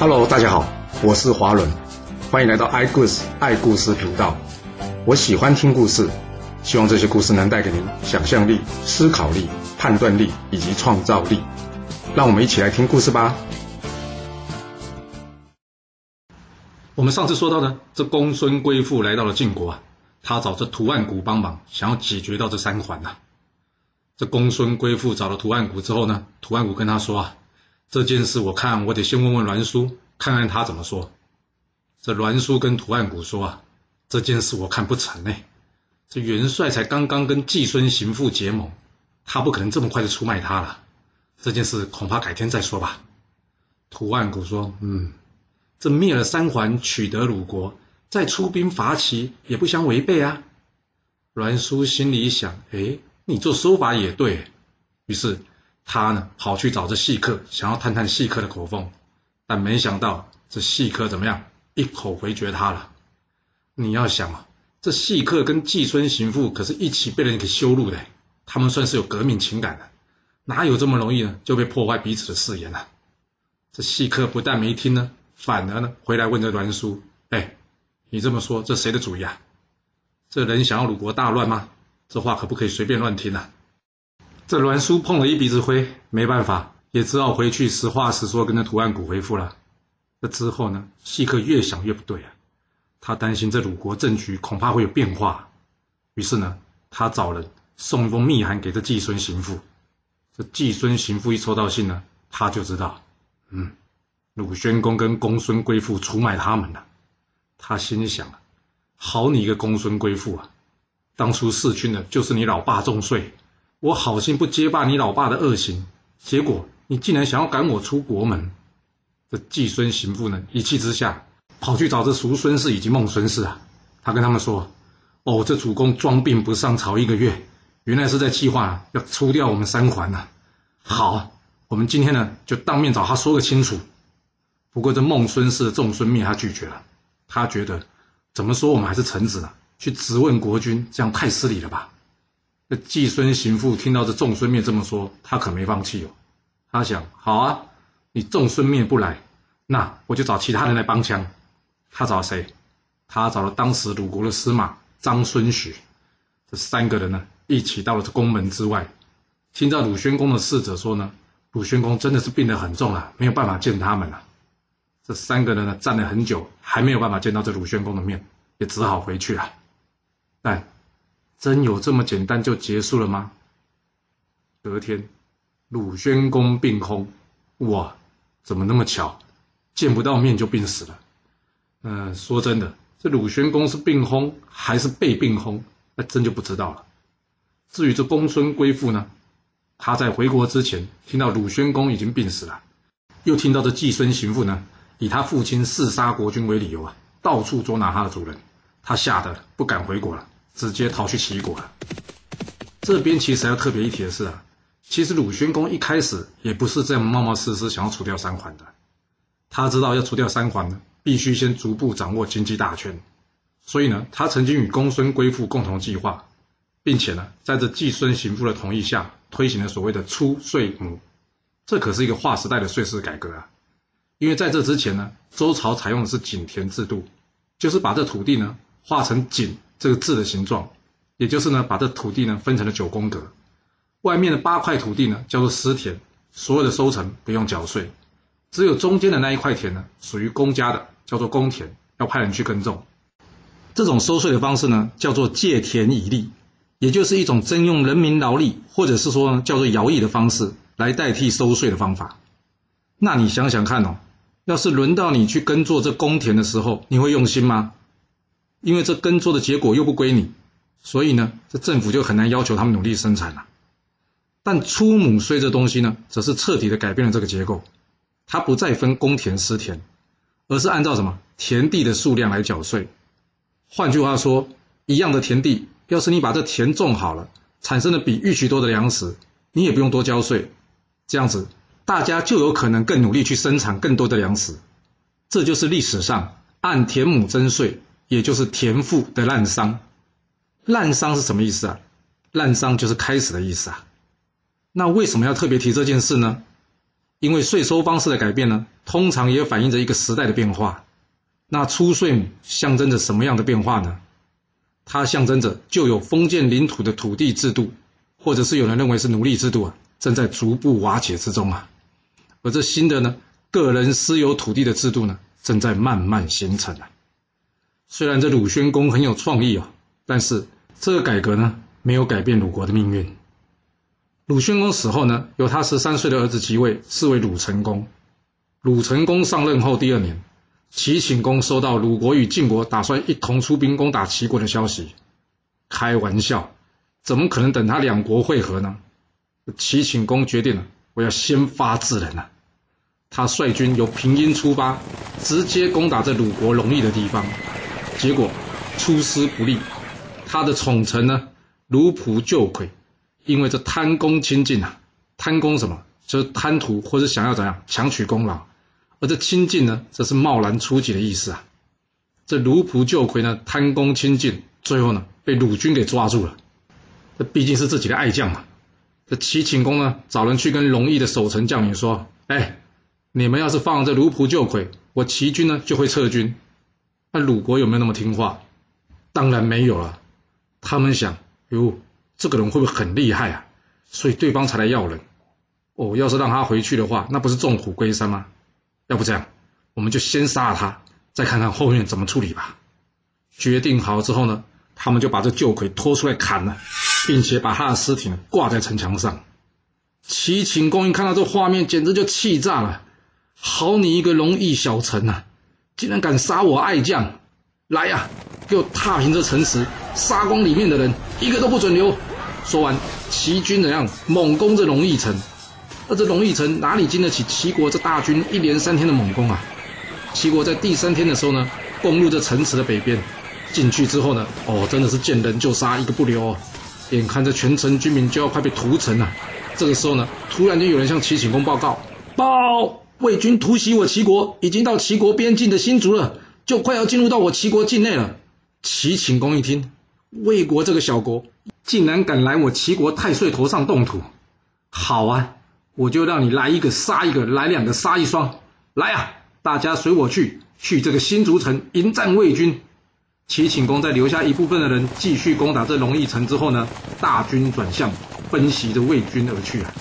Hello，大家好，我是华伦，欢迎来到爱故事爱故事频道。我喜欢听故事，希望这些故事能带给您想象力、思考力、判断力以及创造力。让我们一起来听故事吧。我们上次说到呢，这公孙归父来到了晋国啊，他找这图案谷帮忙，想要解决到这三环呐。这公孙归父找了图案谷之后呢，图案谷跟他说啊。这件事我看我得先问问栾叔，看看他怎么说。这栾叔跟图案谷说啊，这件事我看不成呢。这元帅才刚刚跟季孙行父结盟，他不可能这么快就出卖他了。这件事恐怕改天再说吧。图案谷说：“嗯，这灭了三环，取得鲁国，再出兵伐齐，也不相违背啊。”栾叔心里想：“哎，你这说法也对。”于是。他呢，跑去找这细客，想要探探细客的口风，但没想到这细客怎么样，一口回绝他了。你要想啊，这细客跟季春行父可是一起被人给羞辱的，他们算是有革命情感的，哪有这么容易呢就被破坏彼此的誓言呢？这细客不但没听呢，反而呢回来问这栾书：“哎，你这么说，这谁的主意啊？这人想要鲁国大乱吗？这话可不可以随便乱听啊？”这栾书碰了一鼻子灰，没办法，也只好回去实话实说，跟那图案谷回复了。那之后呢，细客越想越不对啊，他担心这鲁国政局恐怕会有变化，于是呢，他找人送一封密函给这季孙行父。这季孙行父一收到信呢，他就知道，嗯，鲁宣公跟公孙归父出卖他们了。他心想好你一个公孙归父啊，当初弑君的就是你老爸重税。我好心不揭发你老爸的恶行，结果你竟然想要赶我出国门。这季孙行父呢，一气之下跑去找这叔孙氏以及孟孙氏啊。他跟他们说：“哦，这主公装病不上朝一个月，原来是在计划要除掉我们三环呐。好，我们今天呢就当面找他说个清楚。不过这孟孙氏的众孙灭他拒绝了，他觉得怎么说我们还是臣子呢，去质问国君，这样太失礼了吧。”这季孙行父听到这众孙灭这么说，他可没放弃哦。他想：好啊，你众孙灭不来，那我就找其他人来帮腔。他找谁？他找了当时鲁国的司马张孙许。这三个人呢，一起到了这宫门之外，听到鲁宣公的侍者说呢，鲁宣公真的是病得很重啊，没有办法见他们了。这三个人呢，站了很久，还没有办法见到这鲁宣公的面，也只好回去了。但。真有这么简单就结束了吗？隔天，鲁宣公病薨，哇，怎么那么巧，见不到面就病死了？嗯，说真的，这鲁宣公是病薨还是被病薨，那真就不知道了。至于这公孙归父呢，他在回国之前听到鲁宣公已经病死了，又听到这季孙行父呢，以他父亲弑杀国君为理由啊，到处捉拿他的主人，他吓得不敢回国了。直接逃去齐国了。这边其实要特别一提的是啊，其实鲁宣公一开始也不是这样冒冒失失想要除掉三桓的。他知道要除掉三桓呢，必须先逐步掌握经济大权。所以呢，他曾经与公孙归父共同计划，并且呢，在这季孙行父的同意下，推行了所谓的出税亩。这可是一个划时代的税制改革啊。因为在这之前呢，周朝采用的是井田制度，就是把这土地呢划成井。这个字的形状，也就是呢，把这土地呢分成了九宫格，外面的八块土地呢叫做私田，所有的收成不用缴税，只有中间的那一块田呢属于公家的，叫做公田，要派人去耕种。这种收税的方式呢叫做借田以利，也就是一种征用人民劳力，或者是说叫做徭役的方式来代替收税的方法。那你想想看哦，要是轮到你去耕作这公田的时候，你会用心吗？因为这耕作的结果又不归你，所以呢，这政府就很难要求他们努力生产了。但出亩税这东西呢，则是彻底的改变了这个结构，它不再分公田私田，而是按照什么田地的数量来缴税。换句话说，一样的田地，要是你把这田种好了，产生了比预期多的粮食，你也不用多交税，这样子大家就有可能更努力去生产更多的粮食。这就是历史上按田亩征税。也就是田赋的滥觞，滥觞是什么意思啊？滥觞就是开始的意思啊。那为什么要特别提这件事呢？因为税收方式的改变呢，通常也反映着一个时代的变化。那出税亩象征着什么样的变化呢？它象征着旧有封建领土的土地制度，或者是有人认为是奴隶制度啊，正在逐步瓦解之中啊。而这新的呢，个人私有土地的制度呢，正在慢慢形成啊。虽然这鲁宣公很有创意啊，但是这个改革呢，没有改变鲁国的命运。鲁宣公死后呢，由他十三岁的儿子即位，是为鲁成公。鲁成公上任后第二年。齐顷公收到鲁国与晋国打算一同出兵攻打齐国的消息，开玩笑，怎么可能等他两国会合呢？齐顷公决定了，我要先发制人啊！他率军由平阴出发，直接攻打这鲁国容易的地方，结果出师不利，他的宠臣呢，鲁仆就魁，因为这贪功亲近啊，贪功什么？就是贪图或者想要怎样强取功劳。而这亲近呢，则是贸然出击的意思啊。这卢仆旧魁呢，贪功亲近，最后呢，被鲁军给抓住了。这毕竟是自己的爱将嘛。这齐顷公呢，找人去跟容易的守城将领说：“哎，你们要是放这卢仆旧魁，我齐军呢就会撤军。”那鲁国有没有那么听话？当然没有了。他们想：哟，这个人会不会很厉害啊？所以对方才来要人。哦，要是让他回去的话，那不是纵虎归山吗？要不这样，我们就先杀了他，再看看后面怎么处理吧。决定好之后呢，他们就把这旧魁拖出来砍了，并且把他的尸体呢挂在城墙上。齐秦公一看到这画面，简直就气炸了。好你一个龙翼小臣呐，竟然敢杀我爱将！来呀，给我踏平这城池，杀光里面的人，一个都不准留！说完，齐军怎样猛攻这龙邑城。而这龙邑城哪里经得起齐国这大军一连三天的猛攻啊？齐国在第三天的时候呢，攻入这城池的北边，进去之后呢，哦，真的是见人就杀，一个不留哦。眼看着全城军民就要快被屠城了，这个时候呢，突然间有人向齐景公报告：报，魏军突袭我齐国，已经到齐国边境的新竹了，就快要进入到我齐国境内了。齐景公一听，魏国这个小国竟然敢来我齐国太岁头上动土，好啊！我就让你来一个杀一个，来两个杀一双，来啊！大家随我去，去这个新竹城迎战魏军。齐顷公在留下一部分的人继续攻打这龙邑城之后呢，大军转向，奔袭着魏军而去啊。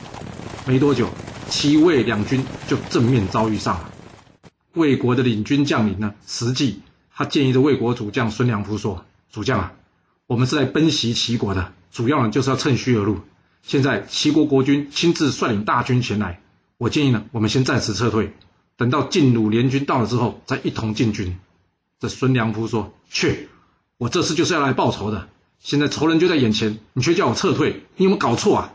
没多久，齐魏两军就正面遭遇上了。魏国的领军将领呢，实际他建议的魏国主将孙良夫说：“主将啊，我们是来奔袭齐国的，主要呢就是要趁虚而入。”现在齐国国君亲自率领大军前来，我建议呢，我们先暂时撤退，等到晋鲁联军到了之后，再一同进军。这孙良夫说：“去，我这次就是要来报仇的。现在仇人就在眼前，你却叫我撤退，你有没有搞错啊？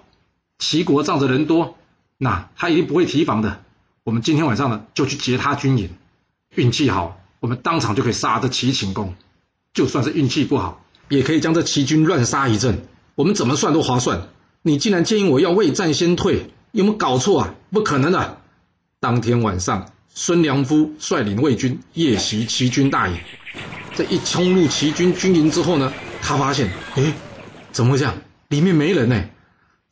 齐国仗着人多，那他一定不会提防的。我们今天晚上呢，就去劫他军营，运气好，我们当场就可以杀这齐秦公；就算是运气不好，也可以将这齐军乱杀一阵。我们怎么算都划算。”你竟然建议我要未战先退，有没有搞错啊？不可能的！当天晚上，孙良夫率领魏军夜袭齐军大营。这一冲入齐军军营之后呢，他发现，哎，怎么会这样？里面没人呢！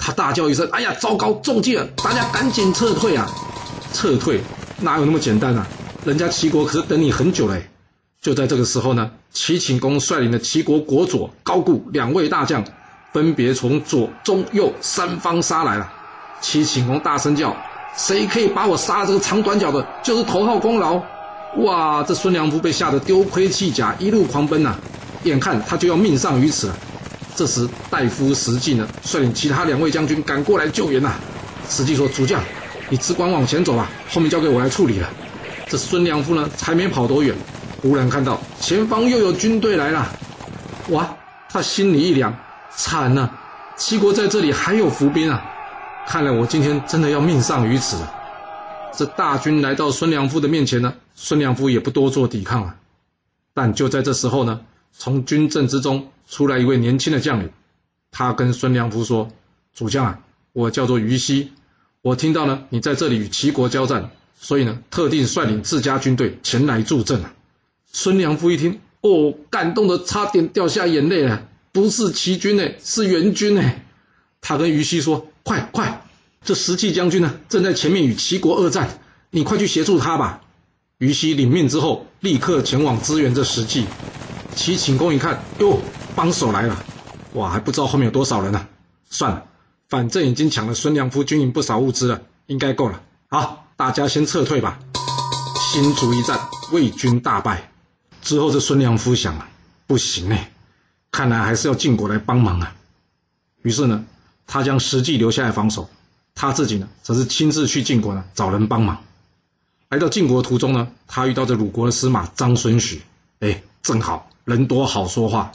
他大叫一声：“哎呀，糟糕，中计了！大家赶紧撤退啊！”撤退哪有那么简单啊？人家齐国可是等你很久嘞！就在这个时候呢，齐顷公率领的齐国国佐高固两位大将。分别从左、中、右三方杀来了。齐顷公大声叫：“谁可以把我杀了这个长短脚的，就是头号功劳！”哇！这孙良夫被吓得丢盔弃甲，一路狂奔呐，眼看他就要命丧于此了。这时，大夫石进呢，率领其他两位将军赶过来救援呐。石进说：“主将，你只管往前走吧，后面交给我来处理了。”这孙良夫呢，才没跑多远，忽然看到前方又有军队来了，哇！他心里一凉。惨了，齐国在这里还有伏兵啊！看来我今天真的要命丧于此了。这大军来到孙良夫的面前呢，孙良夫也不多做抵抗了。但就在这时候呢，从军阵之中出来一位年轻的将领，他跟孙良夫说：“主将啊，我叫做于西，我听到呢你在这里与齐国交战，所以呢特定率领自家军队前来助阵啊。”孙良夫一听，哦，感动的差点掉下眼泪了。不是齐军呢，是援军呢。他跟于西说：“快快，这石纪将军呢，正在前面与齐国恶战，你快去协助他吧。”于西领命之后，立刻前往支援这石纪。齐顷公一看，哟，帮手来了！哇，还不知道后面有多少人呢。算了，反正已经抢了孙良夫军营不少物资了，应该够了。好，大家先撤退吧。新竹一战，魏军大败。之后，这孙良夫想啊，不行哎，看来还是要晋国来帮忙啊。于是呢，他将实际留下来防守，他自己呢，则是亲自去晋国呢找人帮忙。来到晋国途中呢，他遇到这鲁国的司马张孙许，哎，正好人多好说话，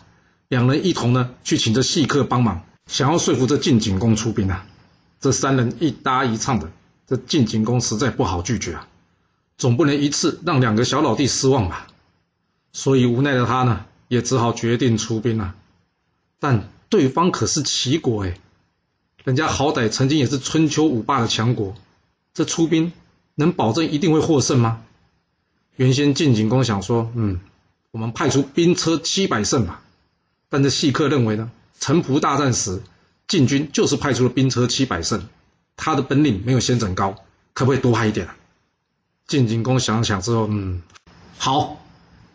两人一同呢去请这细客帮忙，想要说服这晋景公出兵啊。这三人一搭一唱的，这晋景公实在不好拒绝啊，总不能一次让两个小老弟失望吧。所以无奈的他呢，也只好决定出兵了。但对方可是齐国哎，人家好歹曾经也是春秋五霸的强国，这出兵。能保证一定会获胜吗？原先晋景公想说，嗯，我们派出兵车七百胜吧。但是细客认为呢，城濮大战时，晋军就是派出了兵车七百胜，他的本领没有先轸高，可不可以多派一点啊？晋景公想想之后，嗯，好，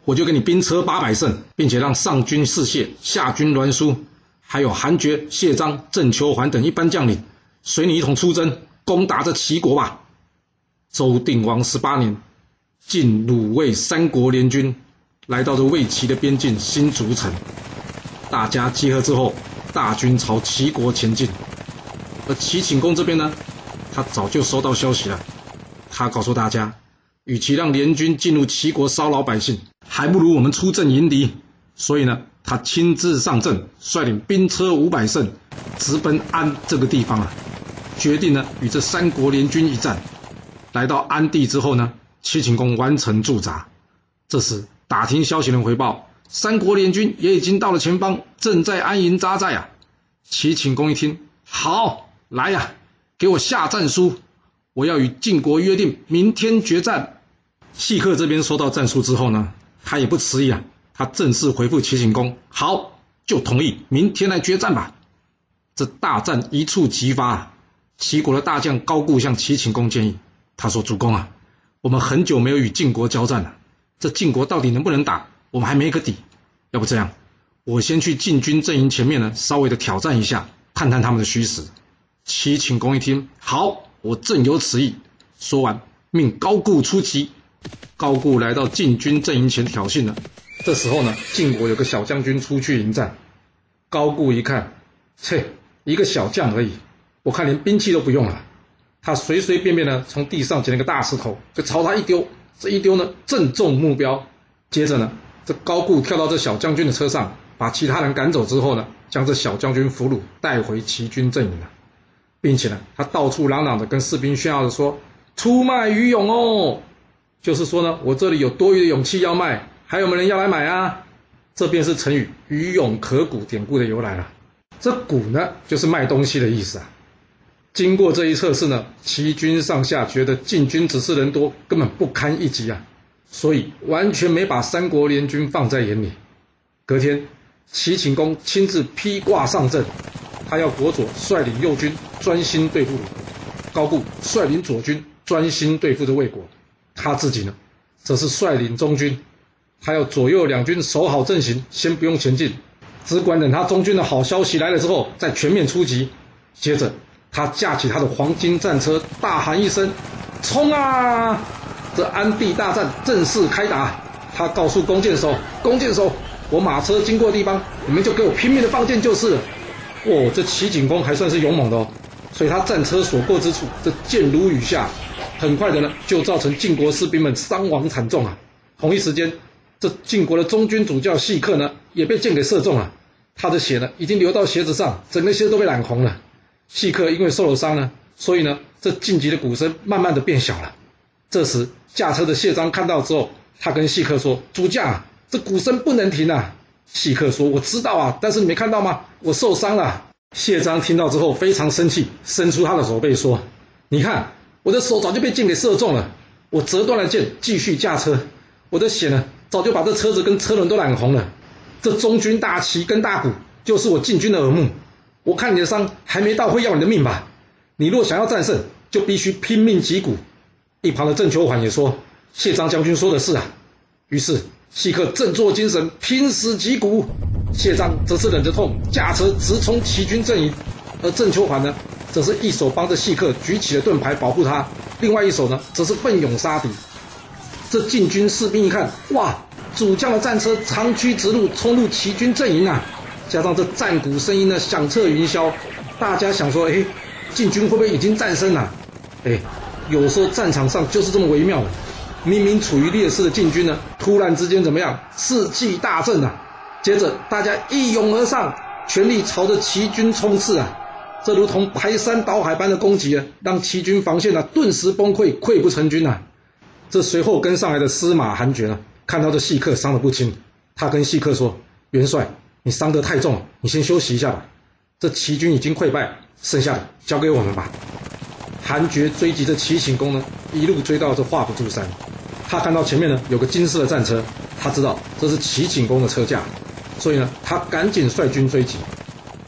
我就给你兵车八百胜，并且让上军士燮、下军栾书，还有韩厥、谢章、郑秋桓等一班将领，随你一同出征，攻打这齐国吧。周定王十八年，晋鲁魏三国联军来到这魏齐的边境新竹城，大家集合之后，大军朝齐国前进。而齐顷公这边呢，他早就收到消息了，他告诉大家，与其让联军进入齐国骚扰百姓，还不如我们出阵迎敌。所以呢，他亲自上阵，率领兵车五百乘，直奔安这个地方啊，决定呢与这三国联军一战。来到安地之后呢，齐景公完成驻扎。这时打听消息人回报，三国联军也已经到了前方，正在安营扎寨啊。齐景公一听，好，来呀，给我下战书，我要与晋国约定明天决战。细客这边收到战书之后呢，他也不迟疑啊，他正式回复齐景公，好，就同意明天来决战吧。这大战一触即发，齐国的大将高固向齐景公建议。他说：“主公啊，我们很久没有与晋国交战了，这晋国到底能不能打，我们还没个底。要不这样，我先去晋军阵营前面呢，稍微的挑战一下，探探他们的虚实。”齐顷公一听，好，我正有此意。说完，命高固出击。高固来到晋军阵营前挑衅了。这时候呢，晋国有个小将军出去迎战。高固一看，切，一个小将而已，我看连兵器都不用了。他随随便便呢，从地上捡了个大石头，就朝他一丢。这一丢呢，正中目标。接着呢，这高固跳到这小将军的车上，把其他人赶走之后呢，将这小将军俘虏带回齐军阵营了，并且呢，他到处嚷嚷着跟士兵炫耀着说：“出卖鱼勇哦！”就是说呢，我这里有多余的勇气要卖，还有没有人要来买啊？这便是成语“鱼勇可鼓”典故的由来了。这“鼓”呢，就是卖东西的意思啊。经过这一测试呢，齐军上下觉得晋军只是人多，根本不堪一击啊，所以完全没把三国联军放在眼里。隔天，齐顷公亲自披挂上阵，他要国佐率领右军专心对付鲁国，高固率领左军专心对付着魏国，他自己呢，则是率领中军，他要左右两军守好阵型，先不用前进，只管等他中军的好消息来了之后再全面出击，接着。他驾起他的黄金战车，大喊一声：“冲啊！”这安地大战正式开打。他告诉弓箭手：“弓箭手，我马车经过地方，你们就给我拼命的放箭就是了。”哦，这齐景公还算是勇猛的哦，所以他战车所过之处，这箭如雨下，很快的呢，就造成晋国士兵们伤亡惨重啊。同一时间，这晋国的中军主教细客呢，也被箭给射中了，他的血呢，已经流到鞋子上，整个鞋子都被染红了。细客因为受了伤呢，所以呢，这晋级的鼓声慢慢的变小了。这时驾车的谢章看到之后，他跟细客说：“主驾，这鼓声不能停啊！”细客说：“我知道啊，但是你没看到吗？我受伤了。”谢章听到之后非常生气，伸出他的手背说：“你看，我的手早就被箭给射中了，我折断了箭，继续驾车，我的血呢，早就把这车子跟车轮都染红了。这中军大旗跟大鼓，就是我晋军的耳目。”我看你的伤还没到会要你的命吧？你若想要战胜，就必须拼命击鼓。”一旁的郑秋环也说：“谢章将军说的是啊。”于是细客振作精神，拼死击鼓。谢章则是忍着痛，驾车直冲齐军阵营。而郑秋环呢，则是一手帮着细客举起了盾牌保护他，另外一手呢，则是奋勇杀敌。这晋军士兵一看，哇，主将的战车长驱直入，冲入齐军阵营啊！加上这战鼓声音呢，响彻云霄，大家想说，哎，晋军会不会已经战胜了？哎。有时候战场上就是这么微妙的，明明处于劣势的晋军呢，突然之间怎么样，士气大振啊！接着大家一涌而上，全力朝着齐军冲刺啊！这如同排山倒海般的攻击啊，让齐军防线呢顿时崩溃，溃不成军啊！这随后跟上来的司马韩厥呢，看到这细客伤得不轻，他跟细客说：“元帅，你伤得太重了，你先休息一下吧。这齐军已经溃败，剩下的交给我们吧。”韩厥追击着齐景公呢，一路追到这华不注山。他看到前面呢有个金色的战车，他知道这是齐景公的车驾，所以呢他赶紧率军追击。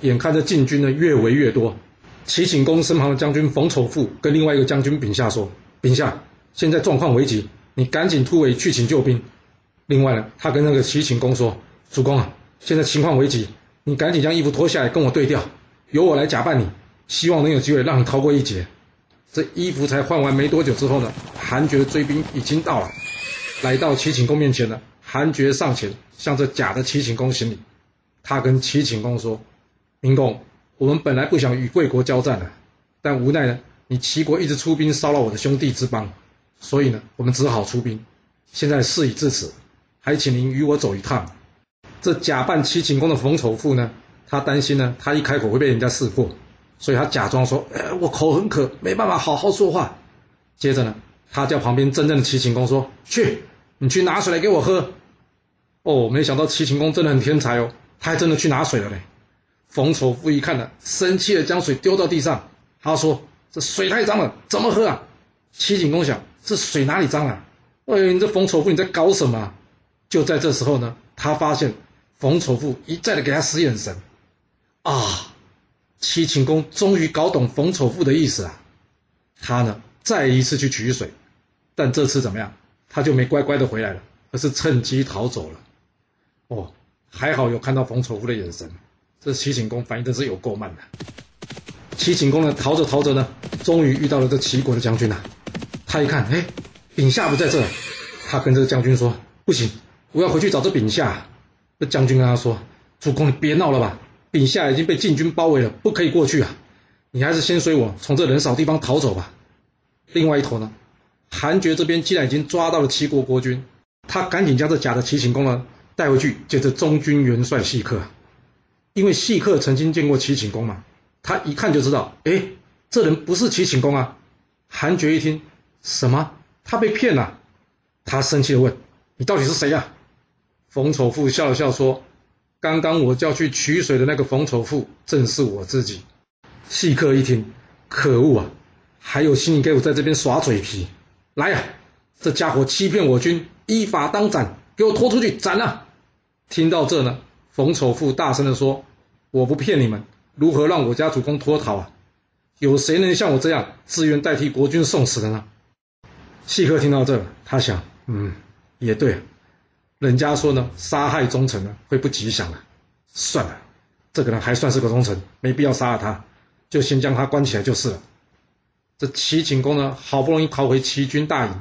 眼看着晋军呢越围越多，齐景公身旁的将军冯丑富跟另外一个将军丙下说：“丙下，现在状况危急，你赶紧突围去请救兵。”另外呢，他跟那个齐景公说：“主公啊，现在情况危急，你赶紧将衣服脱下来跟我对调，由我来假扮你，希望能有机会让你逃过一劫。”这衣服才换完没多久之后呢，韩厥的追兵已经到了，来到齐景公面前了。韩厥上前向这假的齐景公行礼，他跟齐景公说：“明公，我们本来不想与贵国交战的，但无奈呢，你齐国一直出兵骚扰我的兄弟之邦，所以呢，我们只好出兵。现在事已至此，还请您与我走一趟。”这假扮齐景公的冯丑富呢，他担心呢，他一开口会被人家识破。所以他假装说：“哎，我口很渴，没办法好好说话。”接着呢，他叫旁边真正的齐景公说：“去，你去拿水来给我喝。”哦，没想到齐景公真的很天才哦，他还真的去拿水了嘞。冯丑富一看呢，生气的将水丢到地上，他说：“这水太脏了，怎么喝啊？”齐景公想：“这水哪里脏了？哎，你这冯丑富你在搞什么？”就在这时候呢，他发现冯丑富一再的给他使眼神，啊。齐景公终于搞懂冯丑富的意思啊，他呢再一次去取水，但这次怎么样？他就没乖乖的回来了，而是趁机逃走了。哦，还好有看到冯丑富的眼神，这齐景公反应真是有够慢的。齐景公呢逃着逃着呢，终于遇到了这齐国的将军呐。他一看，哎，丙下不在这，他跟这个将军说：“不行，我要回去找这丙下。”这将军跟他说：“主公，你别闹了吧。”丙下已经被晋军包围了，不可以过去啊！你还是先随我从这人少地方逃走吧。另外一头呢，韩厥这边既然已经抓到了齐国国君，他赶紧将这假的齐景公呢带回去见这中军元帅细客。因为细客曾经见过齐景公嘛，他一看就知道，哎，这人不是齐景公啊。韩厥一听，什么？他被骗了？他生气的问：“你到底是谁呀？”冯丑富笑了笑说。刚刚我叫去取水的那个冯丑富，正是我自己。细客一听，可恶啊！还有心给我在这边耍嘴皮？来呀，这家伙欺骗我军，依法当斩，给我拖出去斩了！听到这呢，冯丑富大声的说：“我不骗你们，如何让我家主公脱逃啊？有谁能像我这样自愿代替国君送死的呢？”细客听到这，他想，嗯，也对。人家说呢，杀害忠臣呢会不吉祥的。算了，这个人还算是个忠臣，没必要杀了他，就先将他关起来就是了。这齐景公呢，好不容易逃回齐军大营，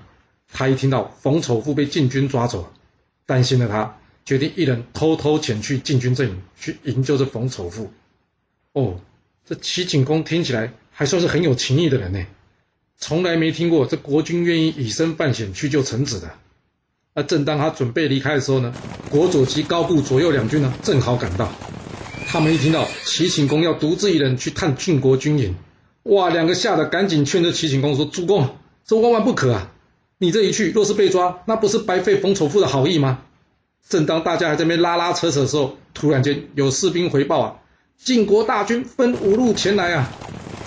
他一听到冯丑富被晋军抓走了，担心的他决定一人偷偷潜去晋军阵营去营救这冯丑富。哦，这齐景公听起来还算是很有情义的人呢，从来没听过这国君愿意以身犯险去救臣子的。而正当他准备离开的时候呢，国佐及高部左右两军呢正好赶到。他们一听到齐景公要独自一人去探晋国军营，哇，两个吓得赶紧劝着齐景公说：“主公，这万万不可啊！你这一去，若是被抓，那不是白费冯丑富的好意吗？”正当大家还在那边拉拉扯扯的时候，突然间有士兵回报啊，晋国大军分五路前来啊。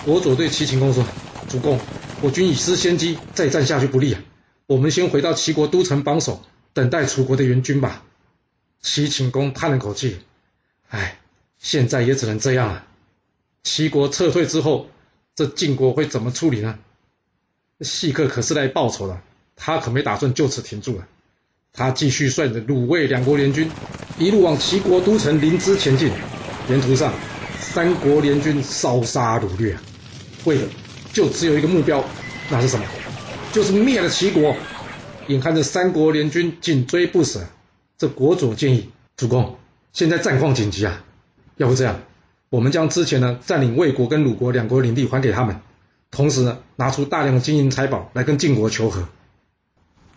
国佐对齐景公说：“主公，我军已失先机，再战下去不利啊。”我们先回到齐国都城帮守，等待楚国的援军吧。齐景公叹了口气：“哎，现在也只能这样了。齐国撤退之后，这晋国会怎么处理呢？细客可是来报仇的，他可没打算就此停住了。他继续率着鲁卫两国联军，一路往齐国都城临淄前进。沿途上，三国联军烧杀掳掠，为的就只有一个目标，那是什么？就是灭了齐国。眼看着三国联军紧追不舍，这国佐建议主公，现在战况紧急啊，要不这样，我们将之前呢占领魏国跟鲁国两国领地还给他们，同时呢拿出大量的金银财宝来跟晋国求和。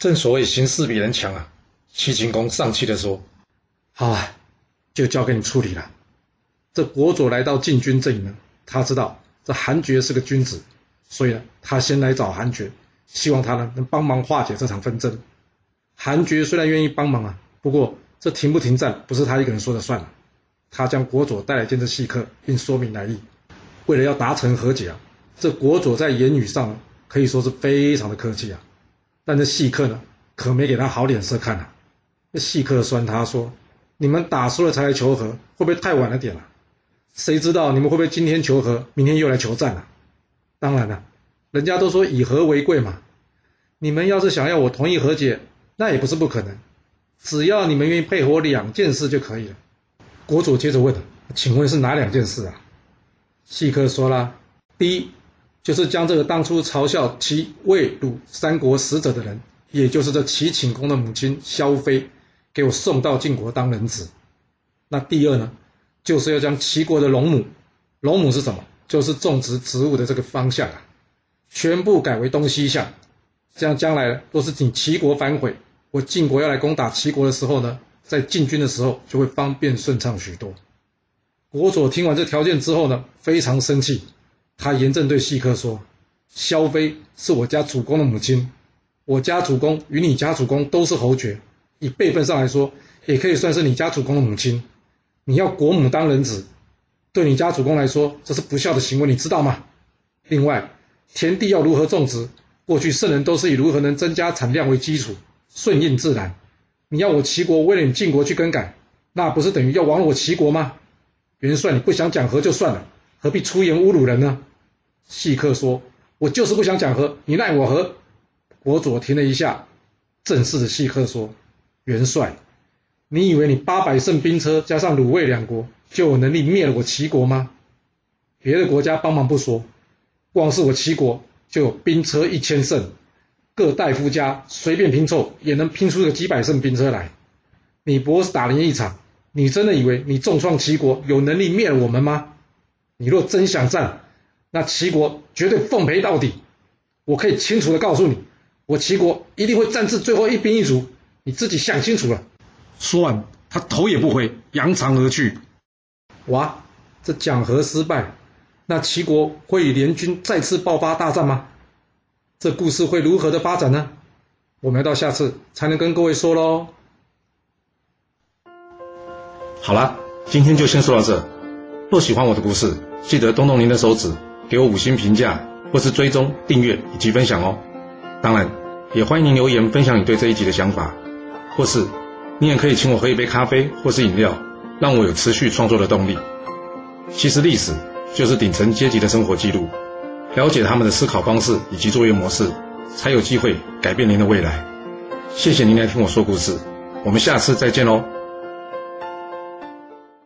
正所谓形势比人强啊！齐景公丧气地说：“好啊，就交给你处理了。”这国佐来到晋军阵营呢，他知道这韩厥是个君子，所以呢，他先来找韩厥。希望他呢能帮忙化解这场纷争。韩厥虽然愿意帮忙啊，不过这停不停战不是他一个人说了算。他将国佐带来见这细客，并说明来意。为了要达成和解啊，这国佐在言语上可以说是非常的客气啊。但这细客呢，可没给他好脸色看啊。这细客酸他说：“你们打输了才来求和，会不会太晚了点了？谁知道你们会不会今天求和，明天又来求战了？当然了。”人家都说以和为贵嘛，你们要是想要我同意和解，那也不是不可能，只要你们愿意配合我两件事就可以了。国主接着问：“请问是哪两件事啊？”细客说了：“第一，就是将这个当初嘲笑齐魏鲁三国使者的人，也就是这齐顷公的母亲萧妃，给我送到晋国当人质。那第二呢，就是要将齐国的龙母，龙母是什么？就是种植植物的这个方向啊。”全部改为东西向，这样将来若是你齐国反悔，我晋国要来攻打齐国的时候呢，在进军的时候就会方便顺畅许多。国佐听完这条件之后呢，非常生气，他严正对细客说：“萧妃是我家主公的母亲，我家主公与你家主公都是侯爵，以辈分上来说，也可以算是你家主公的母亲。你要国母当人质，对你家主公来说，这是不孝的行为，你知道吗？另外。”田地要如何种植？过去圣人都是以如何能增加产量为基础，顺应自然。你要我齐国为了你晋国去更改，那不是等于要亡我齐国吗？元帅，你不想讲和就算了，何必出言侮辱人呢？细客说：“我就是不想讲和，你奈我何？”国佐停了一下，正式的细客说：“元帅，你以为你八百乘兵车加上鲁卫两国就有能力灭了我齐国吗？别的国家帮忙不说。”光是我齐国就有兵车一千乘，各大夫家随便拼凑也能拼出个几百乘兵车来。你不过是打赢一场，你真的以为你重创齐国有能力灭了我们吗？你若真想战，那齐国绝对奉陪到底。我可以清楚的告诉你，我齐国一定会战至最后一兵一卒。你自己想清楚了。说完，他头也不回，扬长而去。哇，这讲和失败。那齐国会与联军再次爆发大战吗？这故事会如何的发展呢？我们要到下次才能跟各位说喽。好了，今天就先说到这。若喜欢我的故事，记得动动您的手指，给我五星评价，或是追踪、订阅以及分享哦。当然，也欢迎您留言分享你对这一集的想法，或是你也可以请我喝一杯咖啡或是饮料，让我有持续创作的动力。其实历史。就是顶层阶级的生活记录，了解他们的思考方式以及作业模式，才有机会改变您的未来。谢谢您来听我说故事，我们下次再见喽。